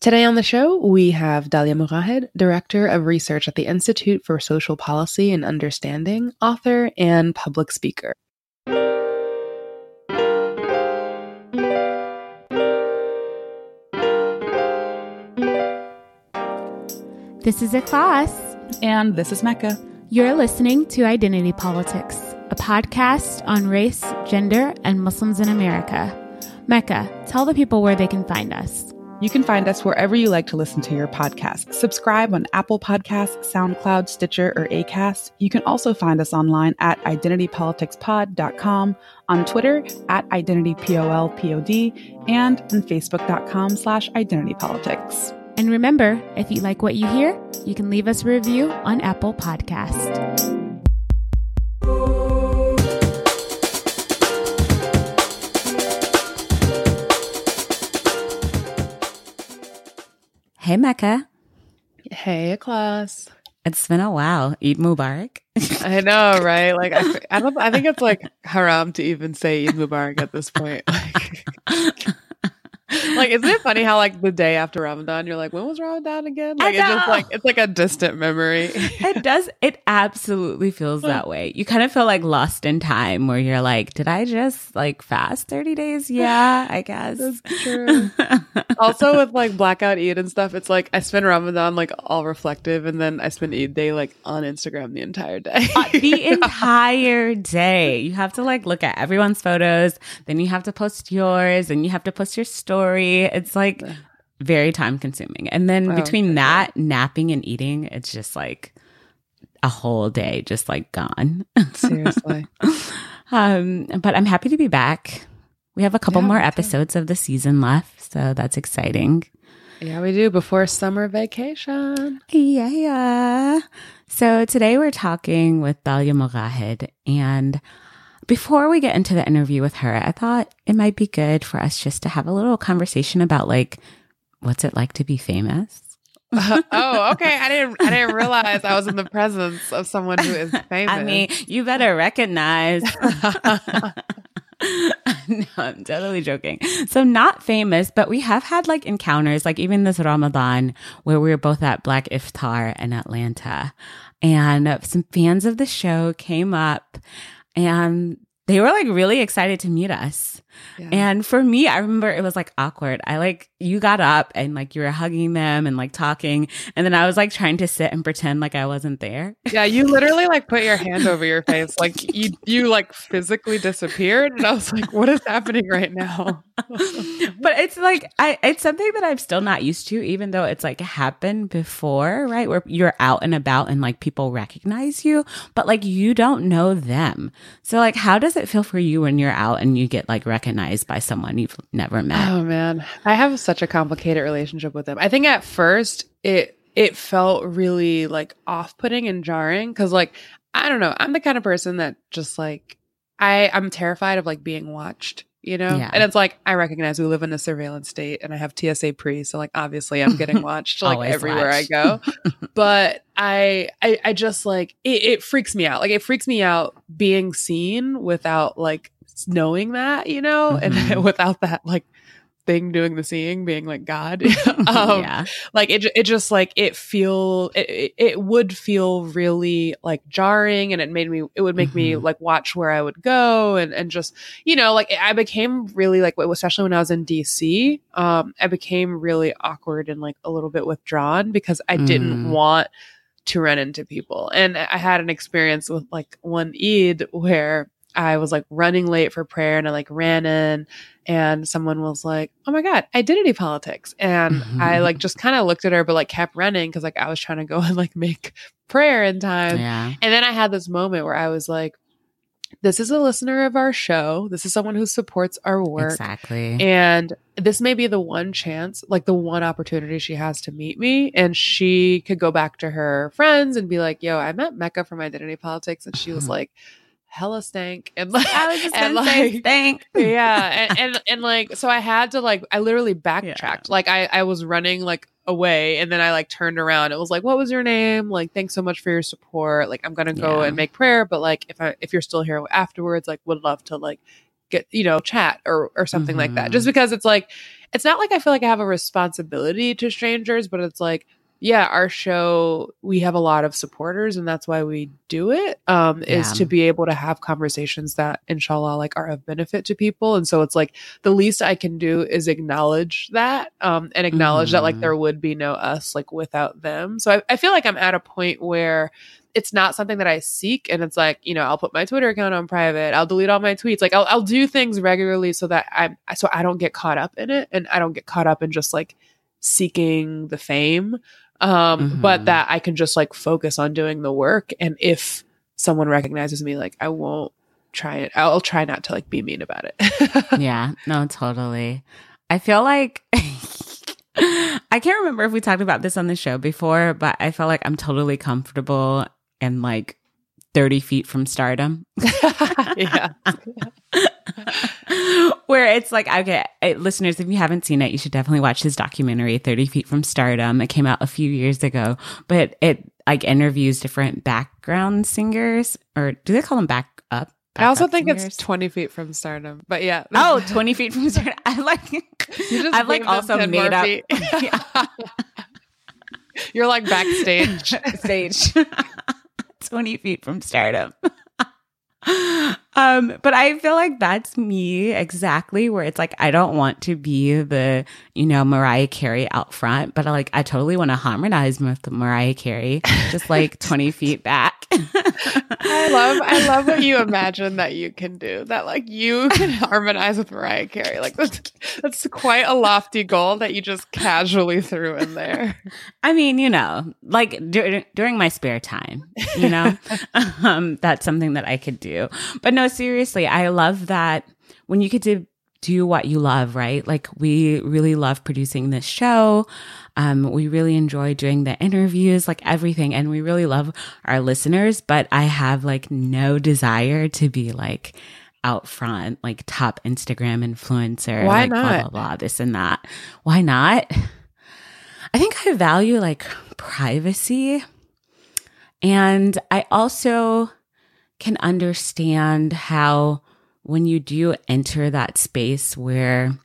Today on the show, we have Dalia Mogahed, Director of Research at the Institute for Social Policy and Understanding, author, and public speaker. This is Ikhlas. And this is Mecca. You're listening to Identity Politics, a podcast on race, gender, and Muslims in America. Mecca, tell the people where they can find us. You can find us wherever you like to listen to your podcast. Subscribe on Apple Podcasts, SoundCloud, Stitcher, or Acast. You can also find us online at identitypoliticspod.com, on Twitter at identitypolpod, and on facebook.com slash identitypolitics. And remember, if you like what you hear, you can leave us a review on Apple Podcast. Hey, Mecca. Hey, class. It's been a while. Eid Mubarak. I know, right? Like, I, I don't. I think it's like haram to even say Eid Mubarak at this point. Like, like, isn't it funny how like the day after Ramadan, you're like, when was Ramadan again? Like, it's just like it's like a distant memory. it does. It absolutely feels that way. You kind of feel like lost in time, where you're like, did I just like fast thirty days? Yeah, I guess that's true. also, with like blackout Eid and stuff, it's like I spend Ramadan like all reflective, and then I spend Eid day like on Instagram the entire day. uh, the entire day, you have to like look at everyone's photos, then you have to post yours, and you have to post your story story. It's like very time consuming. And then oh, between okay. that, napping and eating, it's just like a whole day just like gone. Seriously. um, but I'm happy to be back. We have a couple yeah, more episodes of the season left, so that's exciting. Yeah, we do before summer vacation. Yeah, yeah. So today we're talking with Dalia Mogahed and before we get into the interview with her, I thought it might be good for us just to have a little conversation about like what's it like to be famous? Uh, oh, okay. I didn't I didn't realize I was in the presence of someone who is famous. I mean, you better recognize. no, I'm totally joking. So not famous, but we have had like encounters, like even this Ramadan where we were both at Black Iftar in Atlanta. And some fans of the show came up and they were like really excited to meet us. Yeah. And for me, I remember it was like awkward. I like, you got up and like you were hugging them and like talking. And then I was like trying to sit and pretend like I wasn't there. Yeah. You literally like put your hand over your face. Like you, you like physically disappeared. And I was like, what is happening right now? but it's like, I, it's something that I'm still not used to, even though it's like happened before, right? Where you're out and about and like people recognize you, but like you don't know them. So like, how does it feel for you when you're out and you get like recognized? Recognized by someone you've never met? Oh man, I have such a complicated relationship with them. I think at first it it felt really like off-putting and jarring cuz like I don't know, I'm the kind of person that just like I I'm terrified of like being watched you know? Yeah. And it's like, I recognize we live in a surveillance state and I have TSA pre. So like, obviously I'm getting watched like everywhere. I go. but I, I, I just like, it, it freaks me out. Like it freaks me out being seen without like knowing that, you know, mm-hmm. and without that like thing doing the seeing being like God. um, yeah. Like it, it just like it feel it, it would feel really like jarring, and it made me it would make mm-hmm. me like watch where I would go, and and just you know like I became really like especially when I was in DC, um, I became really awkward and like a little bit withdrawn because I mm. didn't want to run into people, and I had an experience with like one Eid where I was like running late for prayer and I like ran in and someone was like, "Oh my god, identity politics." And mm-hmm. I like just kind of looked at her but like kept running cuz like I was trying to go and like make prayer in time. Yeah. And then I had this moment where I was like, this is a listener of our show. This is someone who supports our work. Exactly. And this may be the one chance, like the one opportunity she has to meet me. And she could go back to her friends and be like, yo, I met Mecca from Identity Politics. And she was mm-hmm. like, hella stank and like I was just and like say stank. yeah. And, and and like so I had to like I literally backtracked. Yeah. Like I I was running like away and then I like turned around. It was like, what was your name? Like, thanks so much for your support. Like I'm gonna go yeah. and make prayer, but like if I if you're still here afterwards, like would love to like get you know chat or or something mm-hmm. like that just mm-hmm. because it's like it's not like I feel like I have a responsibility to strangers, but it's like yeah, our show, we have a lot of supporters and that's why we do it. Um, is to be able to have conversations that inshallah like are of benefit to people. And so it's like the least I can do is acknowledge that, um, and acknowledge that like Mhm. there would be no us like without them. So I, I feel like I'm at a point where it's not something that I seek. And it's like, you know, I'll put my Twitter account on private. I'll delete all my tweets. Like I'll, I'll do things regularly so that I'm, so I don't get caught up in it. And I don't get caught up in just like seeking the fame um Mhm. but that i can just like focus on doing the work and if someone recognizes me like i won't try it i'll try not to like be mean about it yeah, no, totally. I feel like I can't remember if we talked about this on the show before, but I feel like I'm totally comfortable and like 30 feet from stardom. yeah it's like, okay, listeners, if you haven't seen it, you should definitely watch this documentary, 30 Feet from Stardom. It came out a few years ago, but it like interviews different background singers, or do they call them back up? i also backup think singers? it's 20 feet from stardom but yeah Oh, 20 feet from stardom. I like, You just I've like also made up. Yeah. you're like backstage stage 20 feet from stardom um but i feel like that's me exactly where it's like i don't want to be the you know mariah carey out front but I like i totally want to harmonize with mariah carey just like 20 feet back I love I love what you imagine that you can do. That like you can harmonize with Mariah Carey. Like that's that's quite a lofty goal that you just casually threw in there. I mean, you know, like dur- during my spare time, you know, um, that's something that I could do. But no, seriously, I love that when you get to do what you love, right? Like we really love producing this show. Um, we really enjoy doing the interviews, like everything. And we really love our listeners, but I have like no desire to be like, out front, like top Instagram influencer, Why like blah blah blah, this and that. Why not? I think I value like privacy. And I also can understand how when you do enter that space where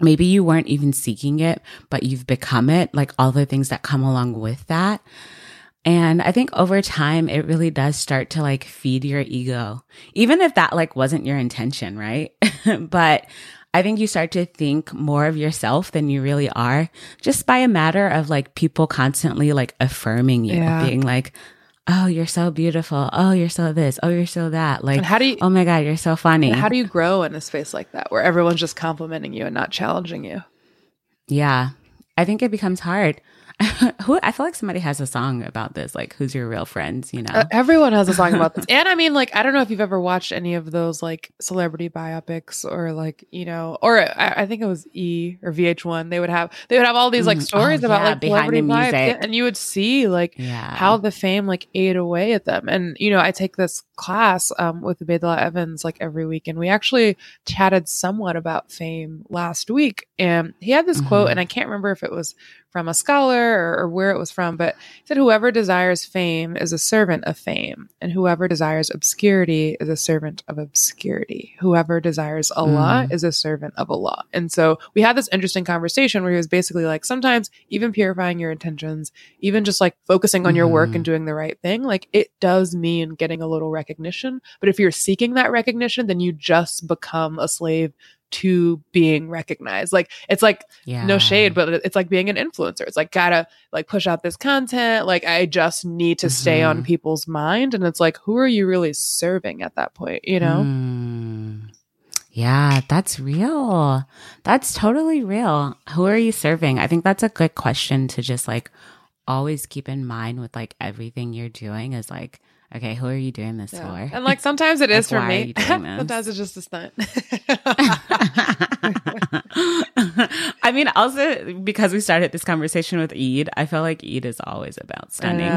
maybe you weren't even seeking it, but you've become it, like all the things that come along with that. And I think over time, it really does start to like feed your ego, even if that like wasn't your intention, right? but I think you start to think more of yourself than you really are just by a matter of like people constantly like affirming you, Yeah. being like, oh, you're so beautiful. Oh, you're so this. Oh, you're so that. Like, And how do you oh my God, you're so funny. how do you grow in a space like that where everyone's just complimenting you and not challenging you? yeah. I think it becomes hard. Who I feel like somebody has a song about this, like who's your real friends, you know? Uh, everyone has a song about this. And I mean, like, I don't know if you've ever watched any of those like celebrity biopics or like, you know, or I, I think it was E or VH1. They would have they would have all these like Mhm. stories Oh, about yeah, like behind celebrity the lives, music. and you would see like yeah. how the fame like ate away at them. And you know, I take this class um, with Bedla Evans like every week, and we actually chatted somewhat about fame last week. And he had this quote, Mhm. and I can't remember if it was from a scholar or, or where it was from, but he said, "Whoever desires fame is a servant of fame, and whoever desires obscurity is a servant of obscurity. Whoever desires Allah Mm. is a servant of Allah." And so we had this interesting conversation where he was basically like, sometimes even purifying your intentions even just like focusing on your work and doing the right thing, like it does mean getting a little recognition. But if you're seeking that recognition, then you just become a slave to being recognized. Like it's like yeah. no shade, but it's like being an influencer. It's like gotta like push out this content. Like I just need to stay on Mhm. people's mind. And it's like, who are you really serving at that point? You know? Mm. Yeah, that's real. That's totally real. Who are you serving? I think that's a good question to just like always keep in mind with like everything you're doing is like, okay, who are you doing this Yeah. for? And like sometimes it is Like, for why are me. you doing this? sometimes it's just a stunt. I mean, also because we started this conversation with Eid, I feel like Eid is always about stunning.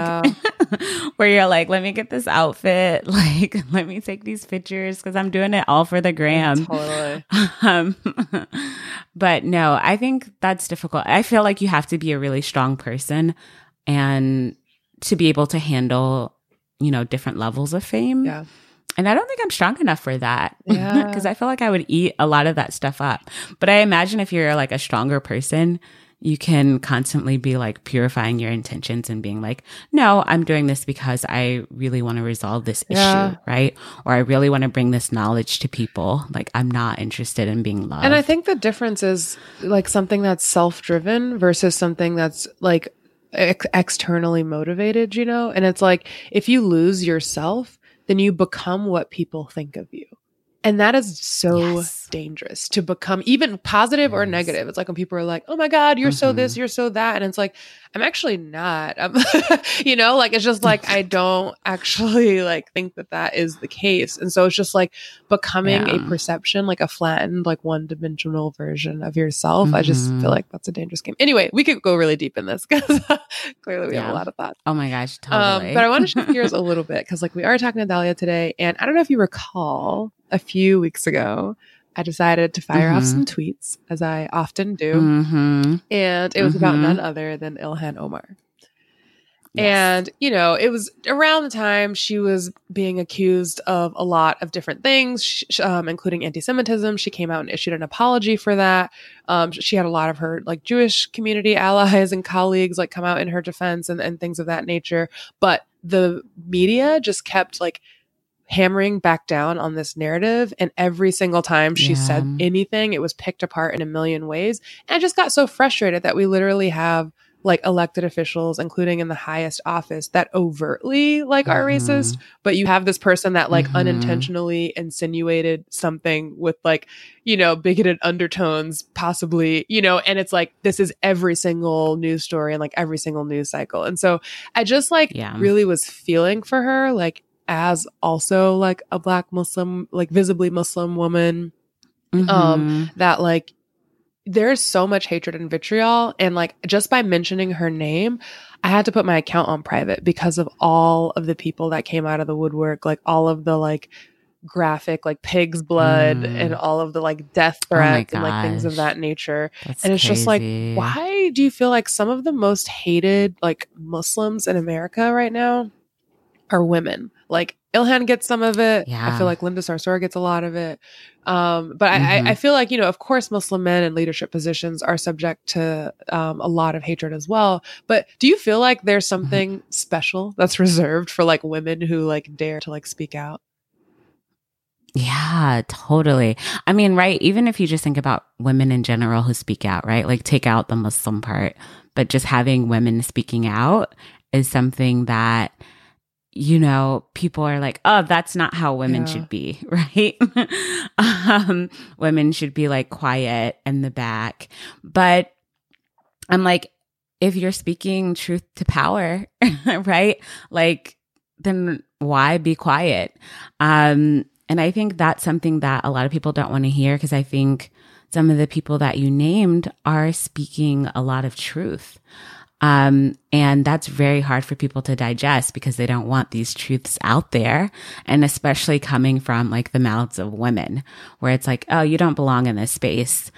Where you're like, let me get this outfit, like, let me take these pictures because I'm doing it all for the gram. totally. um, but no, I think that's difficult. I feel like you have to be a really strong person and to be able to handle, you know, different levels of fame. Yeah. and I don't think I'm strong enough for that. Yeah. Because I feel like I would eat a lot of that stuff up. But I imagine if you're like a stronger person, you can constantly be like purifying your intentions and being like, no, I'm doing this because I really want to resolve this Yeah. issue, right? Or I really want to bring this knowledge to people. Like, I'm not interested in being loved. And I think the difference is like something that's self driven versus something that's like ex- externally motivated, you know? And it's like if you lose yourself, then you become what people think of you. And that is so Yes. dangerous to become even positive or negative. It's like when people are like, oh my God, you're so Mhm. this, you're so that. And it's like, I'm actually not. I'm, you know, like it's just like, I don't actually like think that that is the case. And so it's just like becoming a perception, like a flattened, like one dimensional version of yourself. I just feel like that's a dangerous game. Anyway, we could go really deep in this because clearly we have a lot of thoughts. oh my gosh, Um, totally. but I want to shift gears a little bit because, like, we are talking to Dalia today, and I don't know if you recall a few weeks ago, I decided to fire off Mhm. some tweets, as I often do, hmm and it was about Mhm. none other than Ilhan Omar. Yes. And, you know, it was around the time she was being accused of a lot of different things, um, including anti Semitism. She came out and issued an apology for that. Um, she had a lot of her like Jewish community allies and colleagues like come out in her defense and, and things of that nature. But the media just kept like hammering back down on this narrative. And every single time she said anything, it was picked apart in a million ways. And I just got so frustrated that we literally have like elected officials, including in the highest office, that overtly like are Mhm. racist. But you have this person that like Mhm. unintentionally insinuated something with like, you know, bigoted undertones, possibly, you know, and it's like this is every single news story and like every single news cycle. And so I just like Yeah. really was feeling for her, like as also like a black Muslim, like visibly Muslim woman. Um, Mhm. that like there's so much hatred and vitriol and like just by mentioning her name i had to put my account on private because of all of the people that came out of the woodwork like all of the like graphic like pig's blood Mm. and all of the like death Oh threats and like things of that nature. That's and it's just like why do you feel like some of the most hated like muslims in america right now are women like ilhan gets some of it i feel like linda sarsour gets a lot of it um but I, Mhm. I i feel like you know of course muslim men in leadership positions are subject to um, a lot of hatred as well but do you feel like there's Mm-hmm. something special that's reserved for like women who like dare to like speak out Yeah, totally. I mean, right, even if you just think about women in general who speak out, right? Like take out the Muslim part, but just having women speaking out is something that you know, people are like, "Oh, that's not how women Yeah. should be," right? um women should be like quiet in the back. But I'm like if you're speaking truth to power, right? Like then why be quiet? Um, and I think that's something that a lot of people don't want to hear because I think some of the people that you named are speaking a lot of truth. Um, and that's very hard for people to digest because they don't want these truths out there. And especially coming from like the mouths of women where it's like, oh, you don't belong in this space.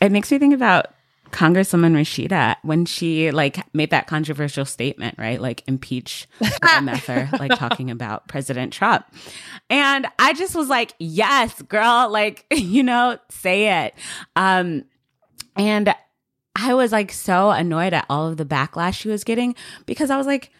It makes me think about Congresswoman Rashida when she like made that controversial statement, right? Like impeach the MFer, like talking about President Trump. And I just was like, yes, girl, like, you know, say it. Um, and I was like so annoyed at all of the backlash she was getting because I was like,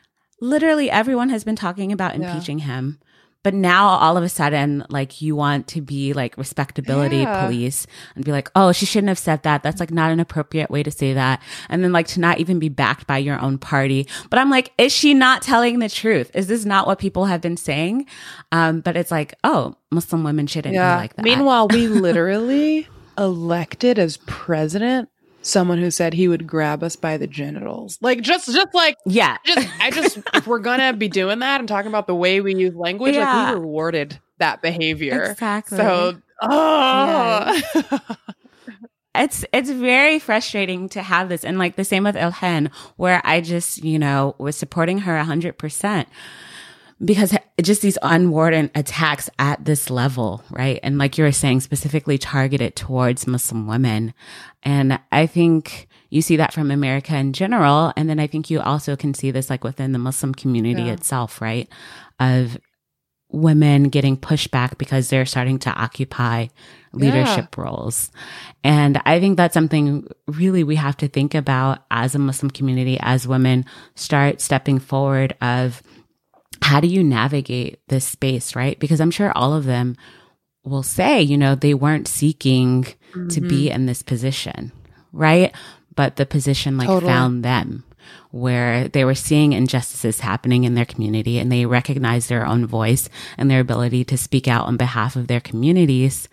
literally everyone has been talking about Yeah. impeaching him. But now all of a sudden, like you want to be like respectability Yeah. police and be like, oh, she shouldn't have said that. That's like not an appropriate way to say that. And then like to not even be backed by your own party. But I'm like, is she not telling the truth? Is this not what people have been saying? Um, but it's like, oh, Muslim women shouldn't be like that. Meanwhile, we literally elected as president someone who said he would grab us by the genitals. Like just just like yeah. just I just if we're gonna be doing that and talking about the way we use language, Yeah. like we rewarded that behavior. Exactly. So oh ah. it's it's very frustrating to have this and like the same with Ilhan where I just you know was supporting her 100% because just these unwarranted attacks at this level right and like you were saying specifically targeted towards Muslim women and I think you see that from America in general and then I think you also can see this like within the Muslim community Yeah. itself right of women getting pushed back because they're starting to occupy leadership yeah. roles. And I think that's something really we have to think about as a Muslim community, as women start stepping forward of how do you navigate this space, right? Because I'm sure all of them will say, you know, they weren't seeking mm-hmm. to be mm-hmm. in this position, right? But the position like totally. found them where they were seeing injustices happening in their community and they recognized their own voice and their ability to speak out on behalf of their communities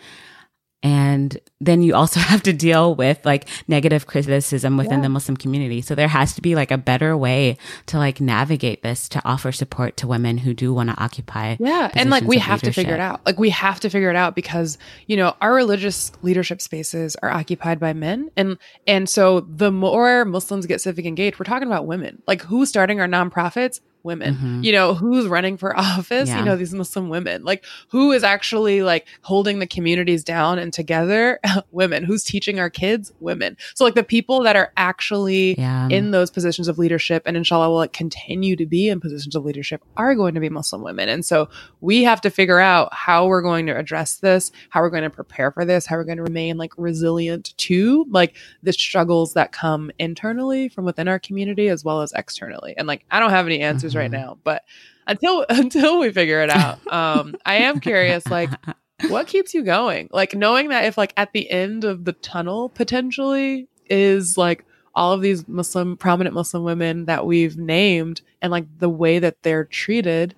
and then you also have to deal with like negative criticism within yeah. the Muslim community. So there has to be like a better way to like navigate this to offer support to women who do want to occupy. Yeah. And like we have leadership. to figure it out. Like we have to figure it out because, you know, our religious leadership spaces are occupied by men. And, and so the more Muslims get civic engaged, we're talking about women. Like who's starting our nonprofits? Women mm-hmm. you know who's running for office yeah. you know these muslim women like who is actually like holding the communities down and together women who's teaching our kids women so like the people that are actually yeah. in those positions of leadership and inshallah will like continue to be in positions of leadership are going to be muslim women and so we have to figure out how we're going to address this how we're going to prepare for this how we're going to remain like resilient to like the struggles that come internally from within our community as well as externally and like i don't have any answers right mm-hmm. now. But until until we figure it out, um, I am curious, like, what keeps you going? Like knowing that if like at the end of the tunnel potentially is like all of these Muslim prominent Muslim women that we've named and like the way that they're treated,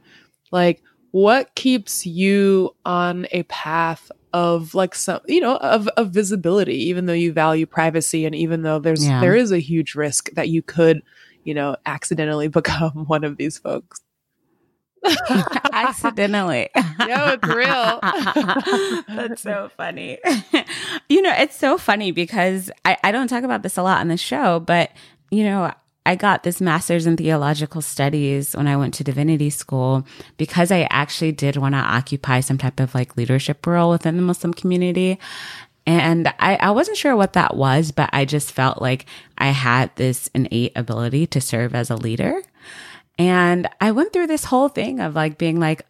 like what keeps you on a path of like some you know of, of visibility even though you value privacy and even though there's yeah. there is a huge risk that you could you know, accidentally become one of these folks. accidentally. no, it's real. That's so funny. you know, it's so funny because I, I don't talk about this a lot on the show, but, you know, I got this master's in theological studies when I went to divinity school because I actually did want to occupy some type of like leadership role within the Muslim community. And I, I wasn't sure what that was, but I just felt like I had this innate ability to serve as a leader. And I went through this whole thing of like being like,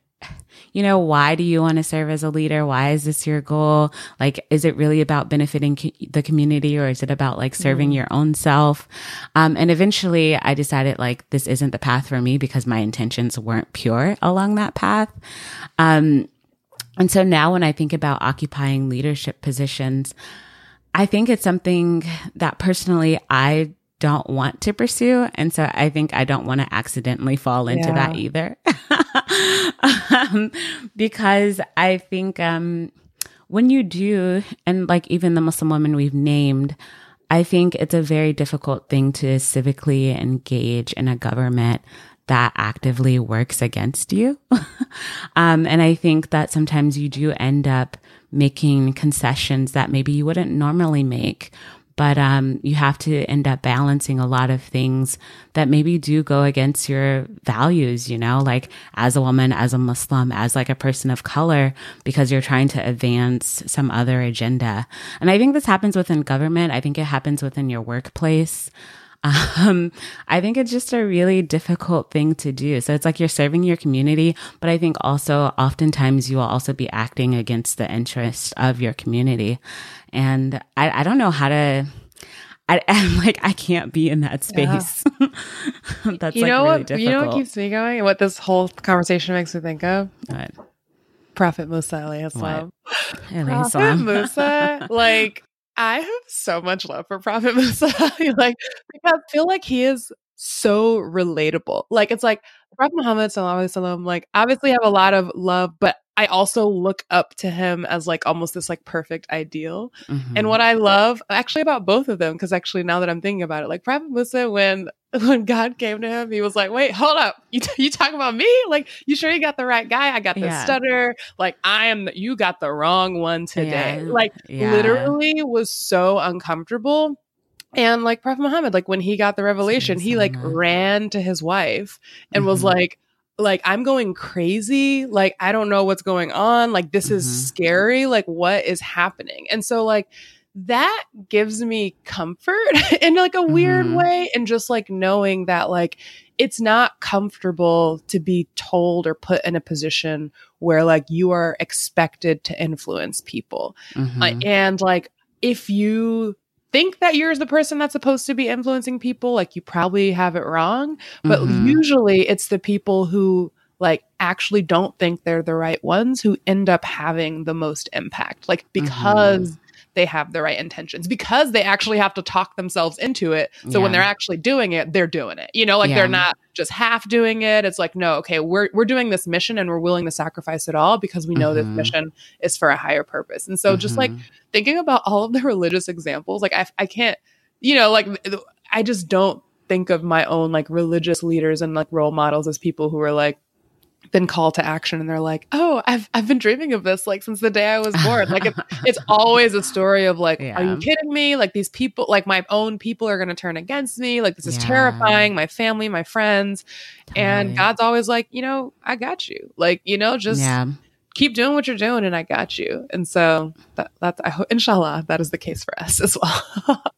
you know, why do you want to serve as a leader? Why is this your goal? Like, is it really about benefiting co- the community or is it about like serving mm. your own self? Um, and eventually I decided like this isn't the path for me because my intentions weren't pure along that path. Um, and so now when I think about occupying leadership positions, I think it's something that personally I don't want to pursue. And so I think I don't want to accidentally fall into yeah. that either. um, because I think, um, when you do, and like even the Muslim women we've named, I think it's a very difficult thing to civically engage in a government that actively works against you. um, and I think that sometimes you do end up making concessions that maybe you wouldn't normally make. But um, you have to end up balancing a lot of things that maybe do go against your values, you know, like as a woman, as a Muslim, as like a person of color, because you're trying to advance some other agenda. And I think this happens within government. I think it happens within your workplace. Um, I think it's just a really difficult thing to do. So it's like you're serving your community, but I think also oftentimes you will also be acting against the interest of your community. And I, I don't know how to. I, am like I can't be in that space. Yeah. That's you like know really what difficult. you know what keeps me going what this whole conversation makes me think of. What? Prophet Musa alayhi salam. Prophet Musa, like I have so much love for Prophet Musa. like, because I feel like he is so relatable. Like, it's like Prophet Muhammad, sallam, like, obviously have a lot of love, but I also look up to him as like almost this like perfect ideal. Mm-hmm. And what I love actually about both of them, because actually now that I'm thinking about it, like Prophet Musa, when when God came to him, he was like, "Wait, hold up, you t- you talking about me? Like, you sure you got the right guy? I got the yeah. stutter. Like, I am. The- you got the wrong one today. Yeah. Like, yeah. literally was so uncomfortable." And like Prophet Muhammad, like when he got the revelation, he like ran to his wife and mm-hmm. was like, like I'm going crazy. Like I don't know what's going on. Like this mm-hmm. is scary. Like what is happening? And so like that gives me comfort in like a weird Mhm. way and just like knowing that like it's not comfortable to be told or put in a position where like you are expected to influence people Mhm. Uh, and like if you think that you're the person that's supposed to be influencing people like you probably have it wrong but Mhm. usually it's the people who like actually don't think they're the right ones who end up having the most impact like because they have the right intentions because they actually have to talk themselves into it so when they're actually doing it they're doing it you know like Yeah. they're not just half doing it it's like no okay we're we're doing this mission and we're willing to sacrifice it all because we know Mhm. this mission is for a higher purpose and so just like Mhm. thinking about all of the religious examples like i, I can't you know like i just don't think of my own like religious leaders and like role models as people who are like been called to action and they're like oh i've i've been dreaming of this like since the day i was born like it's, it's always a story of like are you kidding me like these people like my own people are going to turn against me like this is Yeah. terrifying my family my friends and god's always like you know i got you like you know just yeah. keep doing what you're doing and I got you. And so that that's I hope inshallah that is the case for us as well.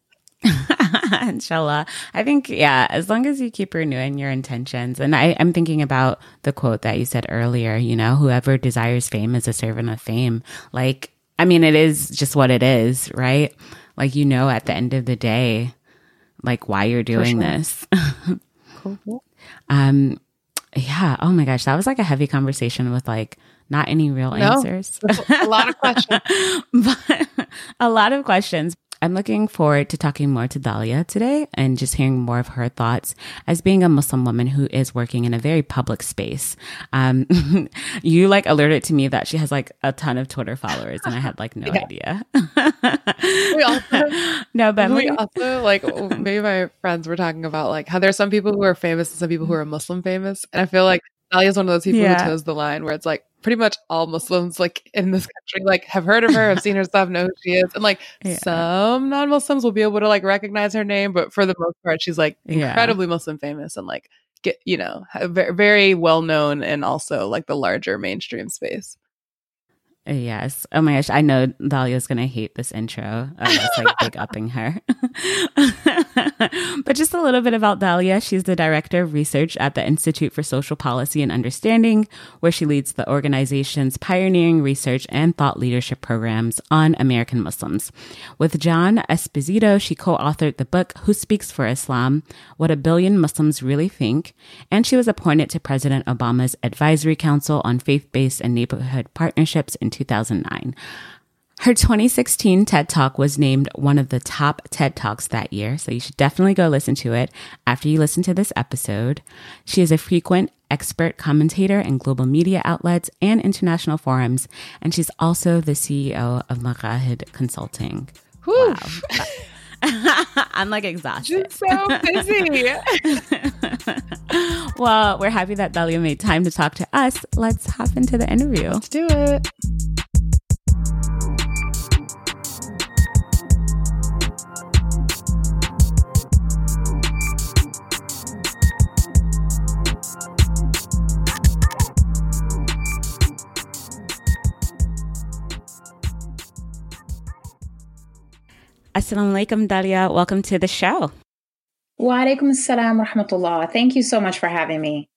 Inshallah. I think, yeah, as long as you keep renewing your intentions. And I, I'm thinking about the quote that you said earlier, you know, whoever desires fame is a servant of fame. Like, I mean, it is just what it is, right? Like, you know, at the end of the day, like why you're doing sure. this. um, yeah. Oh my gosh. That was like a heavy conversation with like not any real No. answers. a lot of questions. but a lot of questions. I'm looking forward to talking more to Dalia today and just hearing more of her thoughts as being a Muslim woman who is working in a very public space. Um, you like alerted to me that she has like a ton of Twitter followers, and I had like no Yeah. idea. We also- no, but we also like maybe my friends were talking about like how there's some people who are famous and some people who are Muslim famous. And I feel like Dalia is one of those people Yeah. who toes the line where it's like pretty much all Muslims like in this country like have heard of her, have seen her stuff, know who she is. And like Yeah. some non-Muslims will be able to like recognize her name, but for the most part, she's like Yeah. incredibly Muslim famous and like get you know very, very well known and also like the larger mainstream space. Yes. Oh my gosh. I know Dalia's going to hate this intro. of us like big upping her. but just a little bit about Dalia. She's the director of research at the Institute for Social Policy and Understanding, where she leads the organization's pioneering research and thought leadership programs on American Muslims. With John Esposito, she co authored the book Who Speaks for Islam What a Billion Muslims Really Think. And she was appointed to President Obama's Advisory Council on Faith Based and Neighborhood Partnerships in 2009. Her 2016 TED Talk was named one of the top TED Talks that year, so you should definitely go listen to it after you listen to this episode. She is a frequent expert commentator in global media outlets and international forums, and she's also the CEO of Mogahed Consulting. Whew. Wow. I'm like exhausted. She's so busy. well, we're happy that Dalia made time to talk to us. Let's hop into the interview. Let's do it. Assalamu alaikum, Dalia. Welcome to the show. Wa alaikum assalam rahmatullah. Thank you so much for having me.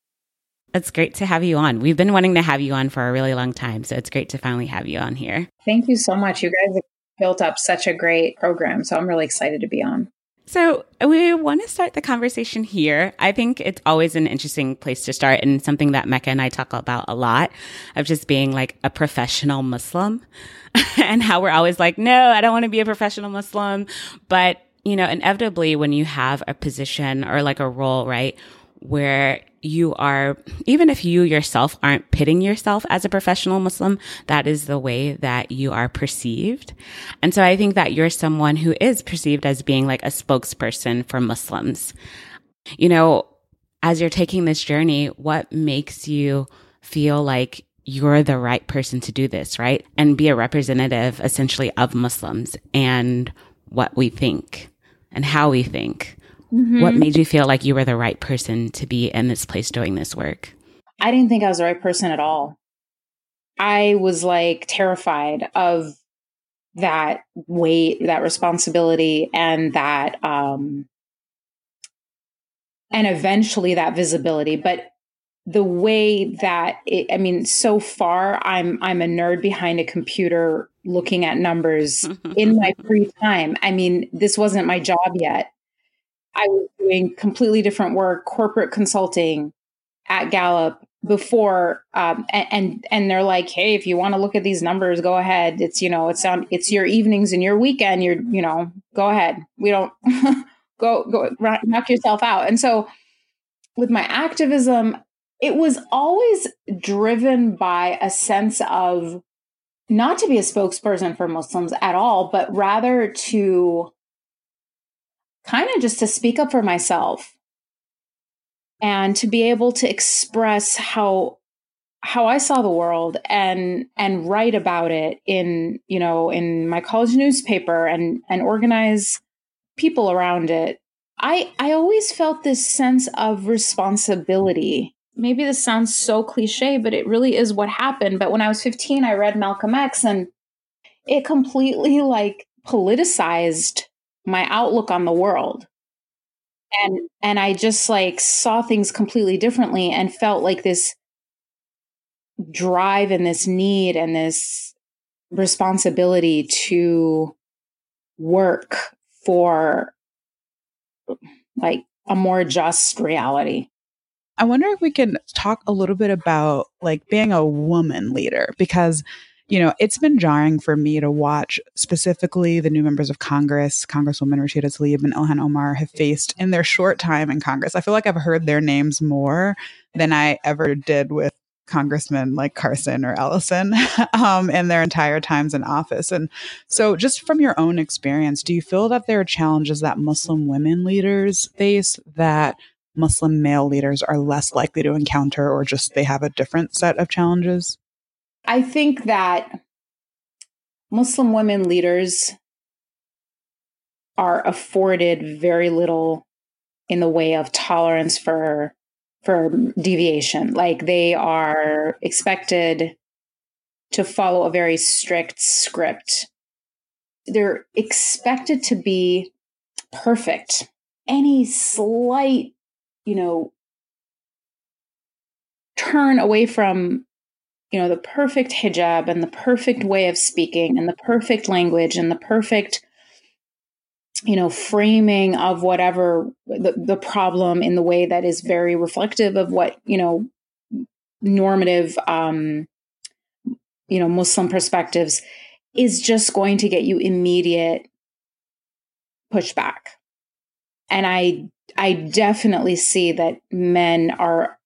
It's great to have you on. We've been wanting to have you on for a really long time, so it's great to finally have you on here. Thank you so much. You guys have built up such a great program, so I'm really excited to be on. So, we want to start the conversation here. I think it's always an interesting place to start and something that Mecca and I talk about a lot of just being like a professional Muslim and how we're always like, no, I don't want to be a professional Muslim. But, you know, inevitably when you have a position or like a role, right, where you are, even if you yourself aren't pitting yourself as a professional Muslim, that is the way that you are perceived. And so I think that you're someone who is perceived as being like a spokesperson for Muslims. You know, as you're taking this journey, what makes you feel like you're the right person to do this, right? And be a representative essentially of Muslims and what we think and how we think. What made you feel like you were the right person to be in this place doing this work? I didn't think I was the right person at all. I was like terrified of that weight, that responsibility, and that, um, and eventually that visibility. But the way that it, I mean, so far I'm I'm a nerd behind a computer looking at numbers in my free time. I mean, this wasn't my job yet. I was doing completely different work, corporate consulting at Gallup before, um, and, and and they're like, hey, if you want to look at these numbers, go ahead. It's you know, it's on, it's your evenings and your weekend. You're you know, go ahead. We don't go go knock yourself out. And so, with my activism, it was always driven by a sense of not to be a spokesperson for Muslims at all, but rather to kind of just to speak up for myself and to be able to express how how I saw the world and and write about it in you know in my college newspaper and and organize people around it. I I always felt this sense of responsibility. Maybe this sounds so cliche, but it really is what happened. But when I was 15, I read Malcolm X and it completely like politicized my outlook on the world. And mm-hmm. and i just like saw things completely differently and felt like this drive and this need and this responsibility to work for like a more just reality. I wonder if we can talk a little bit about like being a woman leader because you know, it's been jarring for me to watch specifically the new members of Congress, Congresswoman Rashida Tlaib and Ilhan Omar, have faced in their short time in Congress. I feel like I've heard their names more than I ever did with congressmen like Carson or Ellison um, in their entire times in office. And so, just from your own experience, do you feel that there are challenges that Muslim women leaders face that Muslim male leaders are less likely to encounter, or just they have a different set of challenges? I think that Muslim women leaders are afforded very little in the way of tolerance for for deviation. Like they are expected to follow a very strict script. They're expected to be perfect. Any slight you know turn away from you know, the perfect hijab and the perfect way of speaking and the perfect language and the perfect, you know, framing of whatever the, the problem in the way that is very reflective of what, you know, normative, um, you know, Muslim perspectives is just going to get you immediate pushback. And I, I definitely see that men are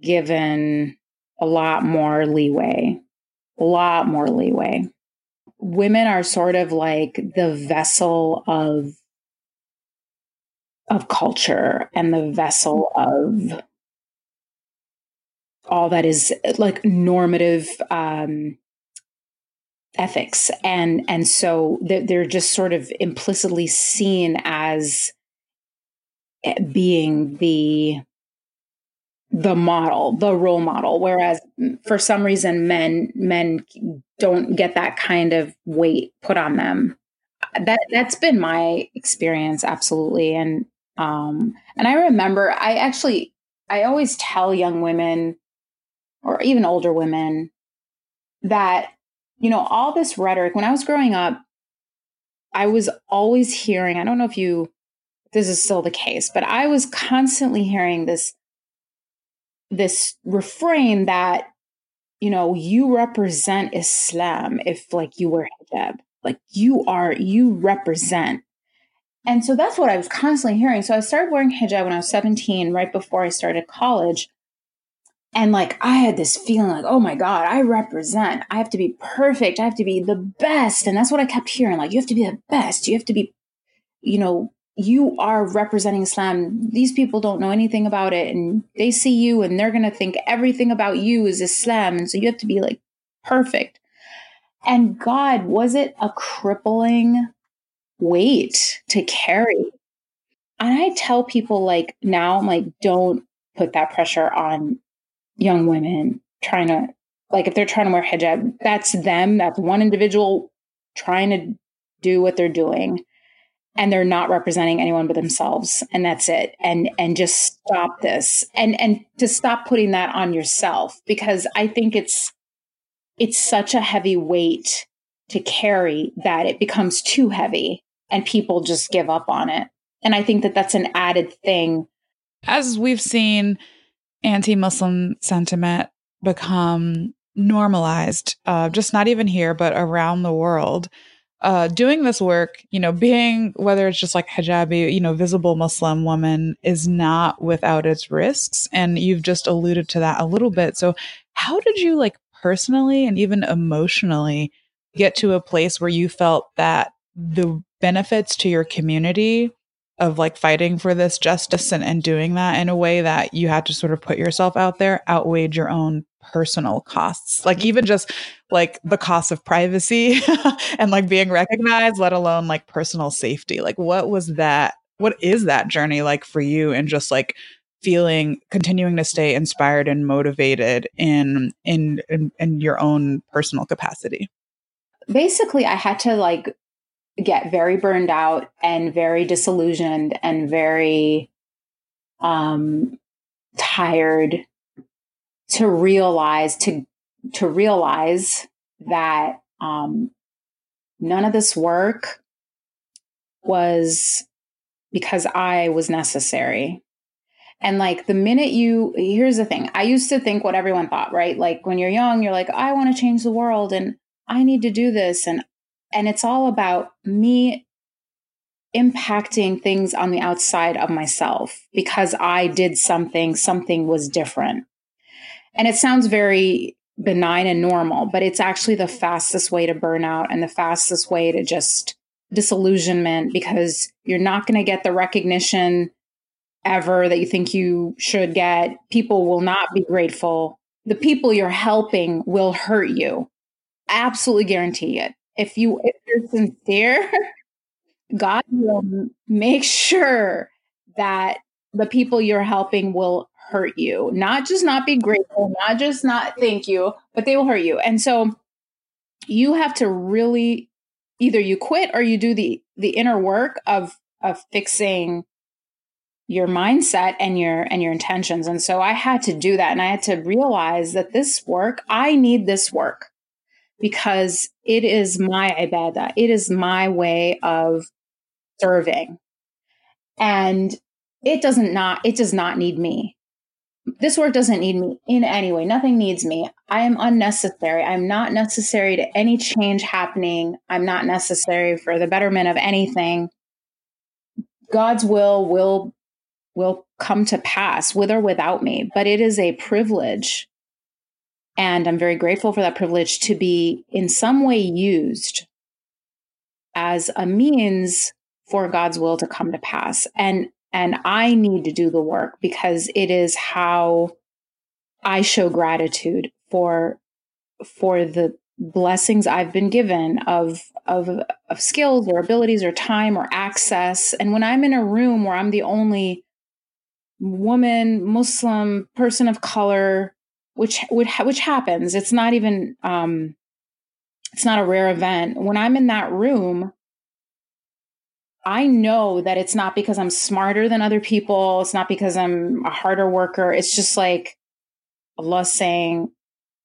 given a lot more leeway, a lot more leeway. Women are sort of like the vessel of of culture and the vessel of all that is like normative um, ethics and and so they're, just sort of implicitly seen as being the the model, the role model. Whereas for some reason, men men don't get that kind of weight put on them. That that's been my experience, absolutely. And um, and I remember, I actually, I always tell young women, or even older women, that you know all this rhetoric. When I was growing up, I was always hearing. I don't know if you, this is still the case, but I was constantly hearing this this refrain that you know you represent islam if like you wear hijab. Like you are you represent. And so that's what i was constantly hearing. So i started wearing hijab when i was 17 right before i started college. And like i had this feeling like oh my god i represent. I have to be perfect. I have to be the best. And that's what i kept hearing like you have to be the best. You have to be you know you are representing Islam. These people don't know anything about it and they see you and they're going to think everything about you is Islam. And so you have to be like perfect. And God, was it a crippling weight to carry? And I tell people like now, I'm like, don't put that pressure on young women trying to, like, if they're trying to wear hijab, that's them. That's one individual trying to do what they're doing and they're not representing anyone but themselves and that's it. And and just stop this. And and to stop putting that on yourself because i think it's it's such a heavy weight to carry that it becomes too heavy and people just give up on it. And i think that that's an added thing. As we've seen anti-muslim sentiment become normalized uh, just not even here but around the world uh, doing this work, you know, being whether it's just like hijabi, you know, visible Muslim woman is not without its risks. And you've just alluded to that a little bit. So, how did you like personally and even emotionally get to a place where you felt that the benefits to your community of like fighting for this justice and, and doing that in a way that you had to sort of put yourself out there outweighed your own personal costs. Like mm-hmm. even just like the cost of privacy and like being recognized let alone like personal safety. Like what was that what is that journey like for you and just like feeling continuing to stay inspired and motivated in in in, in your own personal capacity? Basically i had to like get very burned out and very disillusioned and very um tired to realize to to realize that um, none of this work was because I was necessary. And like the minute you, here's the thing I used to think what everyone thought, right? Like when you're young, you're like, I want to change the world and I need to do this. And, and it's all about me impacting things on the outside of myself because I did something, something was different. And it sounds very benign and normal, but it's actually the fastest way to burn out and the fastest way to just disillusionment because you're not going to get the recognition ever that you think you should get. People will not be grateful. The people you're helping will hurt you. Absolutely guarantee it. If you if you're sincere, God will make sure that the people you're helping will hurt you. Not just not be grateful, not just not thank you, but they will hurt you. And so you have to really either you quit or you do the the inner work of of fixing your mindset and your and your intentions. And so I had to do that and I had to realize that this work, I need this work because it is my ibadah. It is my way of serving. And it doesn't not it does not need me this work doesn't need me in any way. Nothing needs me. I am unnecessary. I'm not necessary to any change happening. I'm not necessary for the betterment of anything. God's will will will come to pass with or without me, but it is a privilege. And I'm very grateful for that privilege to be in some way used as a means for God's will to come to pass. And and I need to do the work because it is how I show gratitude for for the blessings I've been given of of of skills or abilities or time or access. And when I'm in a room where I'm the only woman, Muslim, person of color, which which which happens, it's not even um, it's not a rare event. When I'm in that room, I know that it's not because I'm smarter than other people. It's not because I'm a harder worker. It's just like Allah saying,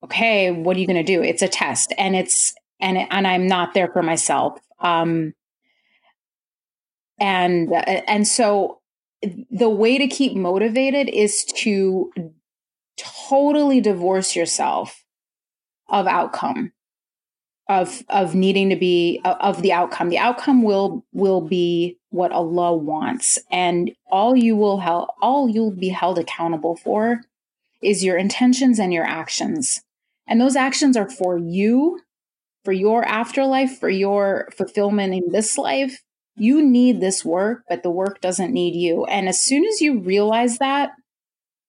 okay, what are you going to do? It's a test and it's, and, and I'm not there for myself. Um, and, and so the way to keep motivated is to totally divorce yourself of outcome of of needing to be of the outcome. The outcome will will be what allah wants and all you will held all you'll be held accountable for is your intentions and your actions. And those actions are for you for your afterlife for your fulfillment in this life. You need this work but the work doesn't need you. And as soon as you realize that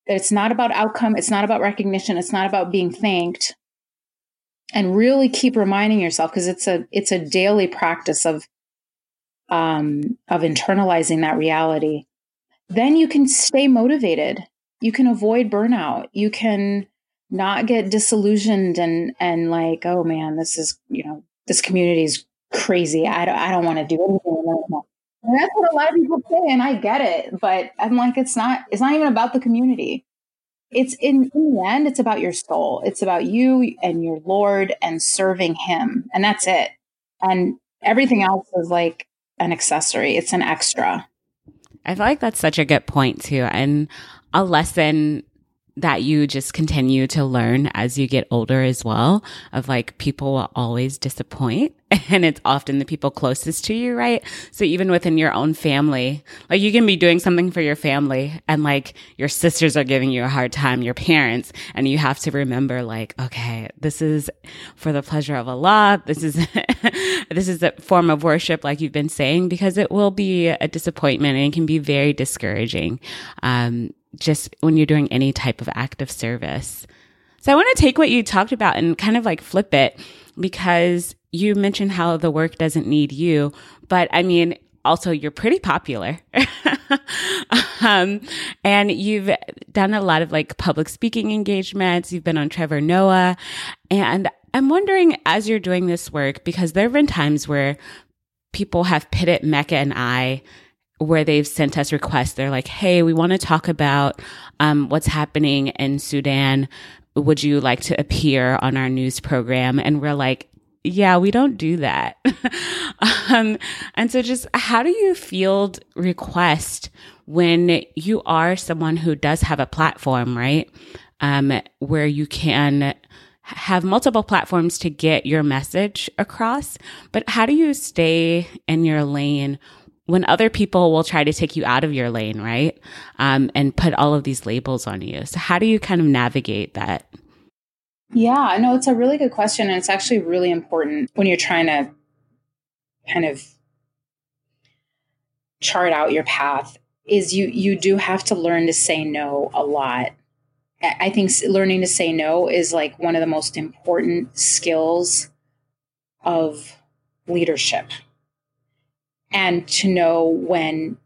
that it's not about outcome it's not about recognition it's not about being thanked and really keep reminding yourself because it's a it's a daily practice of um of internalizing that reality then you can stay motivated you can avoid burnout you can not get disillusioned and and like oh man this is you know this community is crazy. I don't, I don't want to do anything. And that's what a lot of people say, and I get it. But I'm like, it's not. It's not even about the community. It's in, in the end, it's about your soul. It's about you and your Lord and serving Him, and that's it. And everything else is like an accessory. It's an extra. I feel like that's such a good point too, and a lesson that you just continue to learn as you get older as well of like people will always disappoint and it's often the people closest to you, right? So even within your own family, like you can be doing something for your family and like your sisters are giving you a hard time, your parents, and you have to remember like, okay, this is for the pleasure of Allah. This is, this is a form of worship, like you've been saying, because it will be a disappointment and it can be very discouraging. Um, just when you're doing any type of act of service. So I want to take what you talked about and kind of like flip it because you mentioned how the work doesn't need you, but I mean, also you're pretty popular. um, and you've done a lot of like public speaking engagements. You've been on Trevor Noah. And I'm wondering as you're doing this work, because there have been times where people have pitted Mecca and I where they've sent us requests. They're like, Hey, we want to talk about, um, what's happening in Sudan. Would you like to appear on our news program? And we're like, yeah, we don't do that. um, and so just how do you field request when you are someone who does have a platform, right? Um, where you can have multiple platforms to get your message across, but how do you stay in your lane when other people will try to take you out of your lane, right? Um, and put all of these labels on you. So how do you kind of navigate that? Yeah, no, it's a really good question. And it's actually really important when you're trying to kind of chart out your path is you you do have to learn to say no a lot. I think learning to say no is like one of the most important skills of leadership and to know when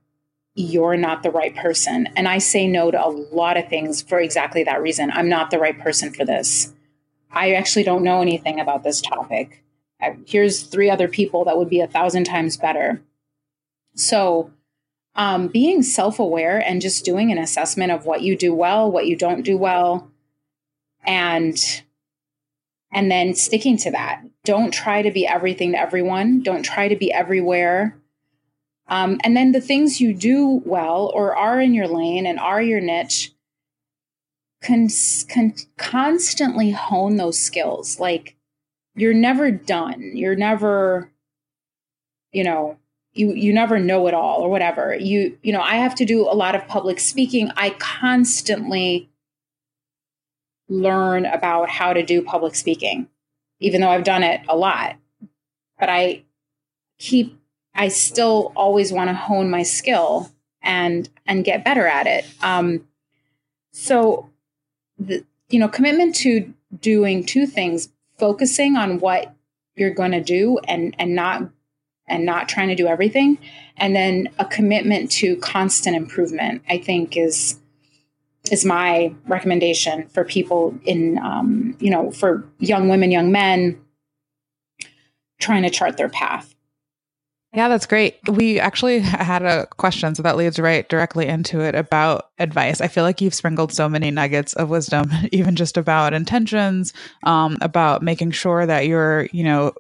you're not the right person. And I say no to a lot of things for exactly that reason. I'm not the right person for this. I actually don't know anything about this topic. Here's three other people that would be a thousand times better. So, um, being self aware and just doing an assessment of what you do well, what you don't do well, and and then sticking to that. Don't try to be everything to everyone. Don't try to be everywhere. Um, and then the things you do well or are in your lane and are your niche, can, constantly hone those skills. Like you're never done. You're never, you know, you you never know it all or whatever. You you know, I have to do a lot of public speaking. I constantly learn about how to do public speaking, even though I've done it a lot. But I keep I still always want to hone my skill and and get better at it. Um, so the, you know, commitment to doing two things, focusing on what you're going to do and and not and not trying to do everything and then a commitment to constant improvement i think is is my recommendation for people in um, you know for young women young men trying to chart their path yeah, that's great. We actually had a question, so that leads right directly into it about advice. I feel like you've sprinkled so many nuggets of wisdom, even just about intentions, um, about making sure that you're, you know,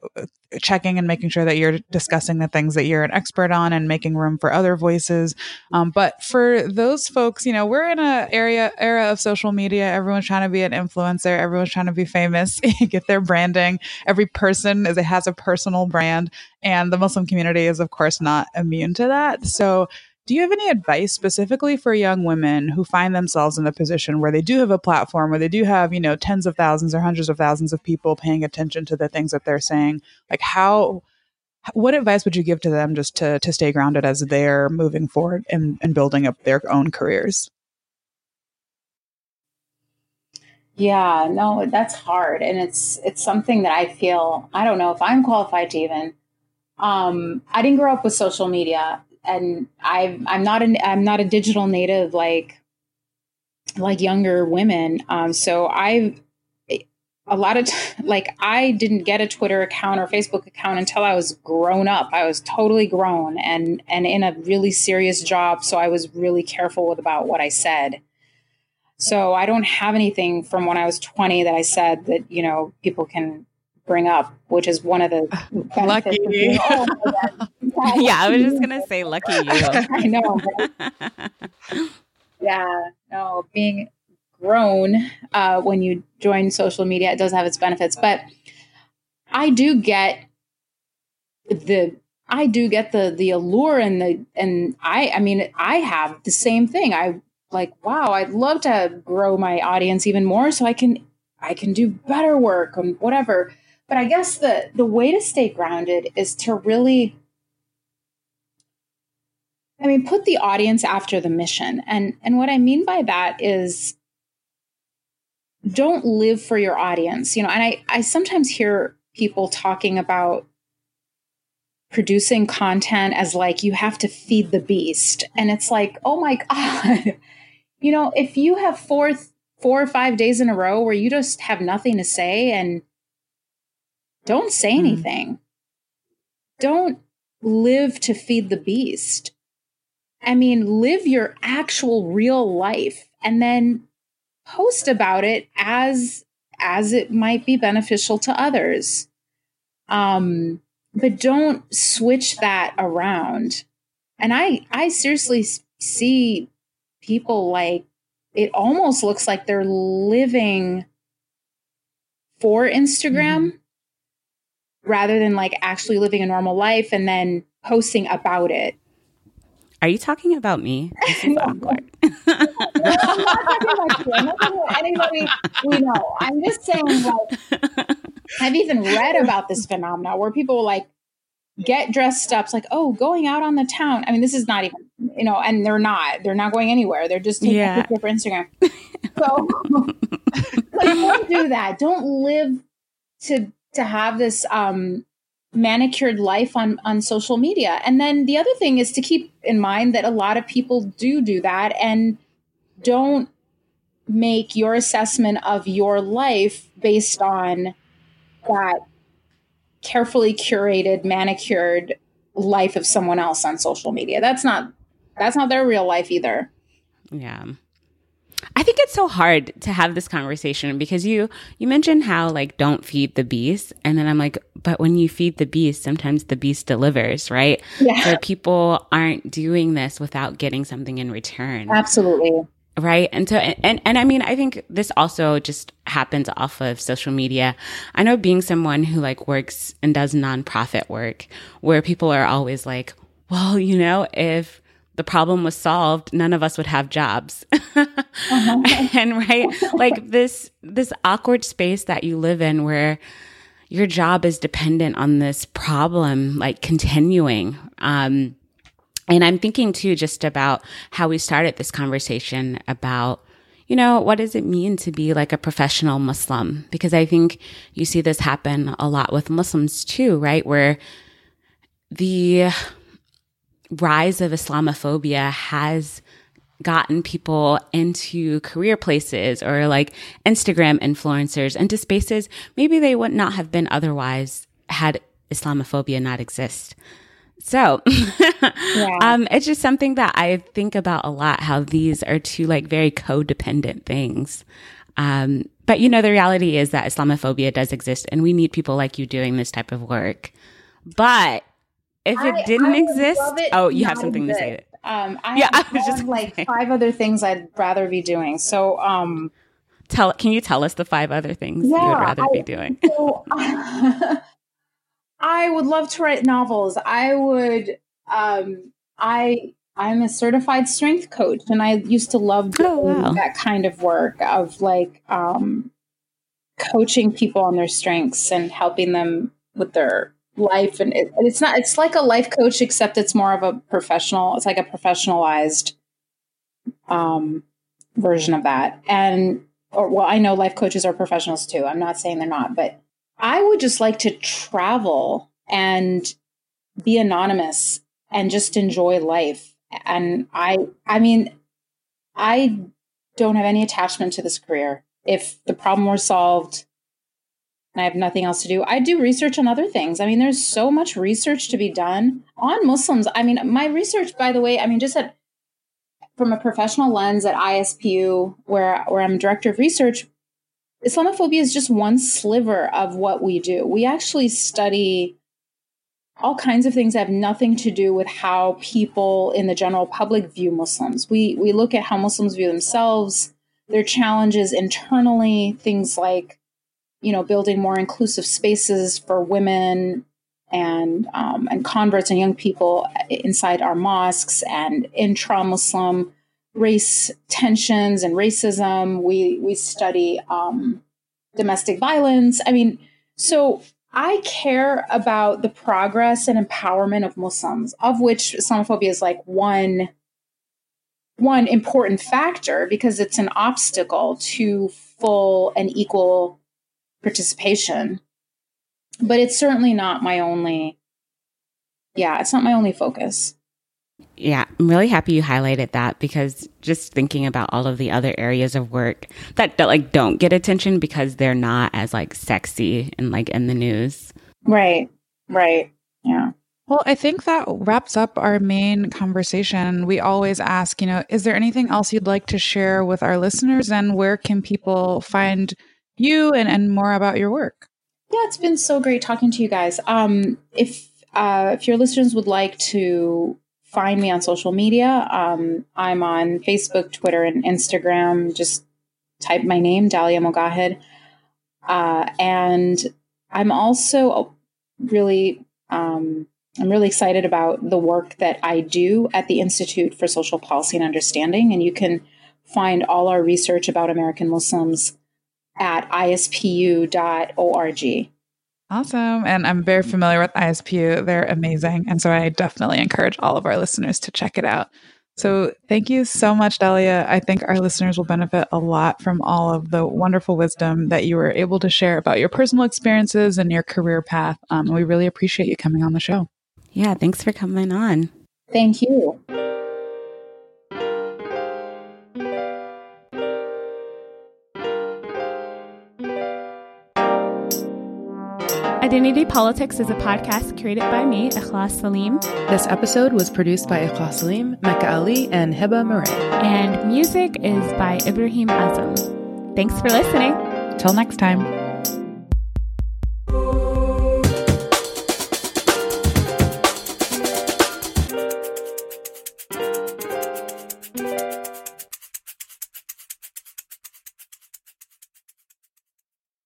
checking and making sure that you're discussing the things that you're an expert on and making room for other voices. Um, but for those folks, you know, we're in a area era of social media. Everyone's trying to be an influencer. Everyone's trying to be famous, get their branding. Every person is it has a personal brand, and the Muslim community is, of course, not immune to that. So do you have any advice specifically for young women who find themselves in a position where they do have a platform, where they do have, you know, tens of thousands or hundreds of thousands of people paying attention to the things that they're saying? Like how what advice would you give to them just to to stay grounded as they're moving forward and, and building up their own careers? Yeah, no, that's hard. And it's it's something that I feel I don't know if I'm qualified to even um, I didn't grow up with social media and I I'm not an I'm not a digital native like like younger women. Um, so I a lot of t- like I didn't get a Twitter account or Facebook account until I was grown up. I was totally grown and and in a really serious job, so I was really careful with about what I said. So I don't have anything from when I was 20 that I said that, you know, people can bring up, which is one of the lucky. Being, oh, yeah, yeah, I was just gonna say lucky you. I know. yeah, no, being grown uh, when you join social media. It does have its benefits, but I do get the I do get the the allure and the and I I mean I have the same thing. I like wow, I'd love to grow my audience even more so I can I can do better work and whatever. But I guess the the way to stay grounded is to really I mean put the audience after the mission. And and what I mean by that is don't live for your audience you know and i i sometimes hear people talking about producing content as like you have to feed the beast and it's like oh my god you know if you have four four or five days in a row where you just have nothing to say and don't say mm-hmm. anything don't live to feed the beast i mean live your actual real life and then post about it as as it might be beneficial to others. Um, but don't switch that around. And I I seriously see people like it almost looks like they're living for Instagram mm-hmm. rather than like actually living a normal life and then posting about it. Are you talking about me? This is awkward. no, I'm not talking about you. I'm not talking about anybody we know. I'm just saying, like, I've even read about this phenomenon where people like get dressed up. It's like, oh, going out on the town. I mean, this is not even, you know, and they're not. They're not going anywhere. They're just taking yeah. a picture for Instagram. So, like, don't do that. Don't live to to have this um manicured life on on social media. And then the other thing is to keep in mind that a lot of people do do that and don't make your assessment of your life based on that carefully curated manicured life of someone else on social media. That's not that's not their real life either. Yeah I think it's so hard to have this conversation because you you mentioned how like don't feed the beast and then I'm like but when you feed the beast sometimes the beast delivers, right? Yeah. So people aren't doing this without getting something in return. Absolutely. Right. And so, and, and I mean, I think this also just happens off of social media. I know being someone who like works and does nonprofit work where people are always like, well, you know, if the problem was solved, none of us would have jobs. uh-huh. and right, like this, this awkward space that you live in where your job is dependent on this problem, like continuing. Um, and I'm thinking too, just about how we started this conversation about, you know, what does it mean to be like a professional Muslim? Because I think you see this happen a lot with Muslims too, right? Where the rise of Islamophobia has gotten people into career places or like Instagram influencers into spaces maybe they would not have been otherwise had Islamophobia not exist. So, yeah. um, it's just something that I think about a lot, how these are two like very codependent things. Um, but you know, the reality is that Islamophobia does exist and we need people like you doing this type of work. But if it I, didn't I exist, it oh, you have something exist. to say. Um, I yeah, have, I was just like say. five other things I'd rather be doing. So, um, tell can you tell us the five other things yeah, you would rather I, be doing? So, I would love to write novels. I would. Um, I I'm a certified strength coach, and I used to love doing oh, wow. that kind of work of like um, coaching people on their strengths and helping them with their life and it, it's not it's like a life coach except it's more of a professional it's like a professionalized um version of that. And or well i know life coaches are professionals too i'm not saying they're not but i would just like to travel and be anonymous and just enjoy life. And i i mean i don't have any attachment to this career. If the problem were solved and I have nothing else to do, I do research on other things. I mean, there's so much research to be done on Muslims. I mean, my research, by the way, I mean, just at from a professional lens at ISPU, where where I'm director of research, Islamophobia is just one sliver of what we do. We actually study all kinds of things that have nothing to do with how people in the general public view Muslims. We we look at how Muslims view themselves, their challenges internally, things like you know building more inclusive spaces for women and um, and converts and young people inside our mosques and intra-Muslim race tensions and racism. We we study um, domestic violence. I mean, so I care about the progress and empowerment of Muslims, of which Islamophobia is like one one important factor because it's an obstacle to full and equal participation. But it's certainly not my only yeah, it's not my only focus. Yeah, I'm really happy you highlighted that because just thinking about all of the other areas of work that, that like don't get attention because they're not as like sexy and like in the news. Right. Right. Yeah. Well, I think that wraps up our main conversation. We always ask, you know, is there anything else you'd like to share with our listeners and where can people find you and, and more about your work? Yeah, it's been so great talking to you guys. Um, if uh, if your listeners would like to find me on social media. Um, I'm on Facebook, Twitter, and Instagram. Just type my name, Dalia Mogahed. Uh, and I'm also really, um, I'm really excited about the work that I do at the Institute for Social Policy and Understanding. And you can find all our research about American Muslims at ispu.org. Awesome. And I'm very familiar with ISPU. They're amazing. And so I definitely encourage all of our listeners to check it out. So thank you so much, Dalia. I think our listeners will benefit a lot from all of the wonderful wisdom that you were able to share about your personal experiences and your career path. Um, we really appreciate you coming on the show. Yeah, thanks for coming on. Thank you. Identity Politics is a podcast created by me, Ikhlas Saleem. This episode was produced by Ikhlas Saleem, Mecca Ali, and Hiba Murray. And music is by Ibrahim Azam. Thanks for listening. Till next time.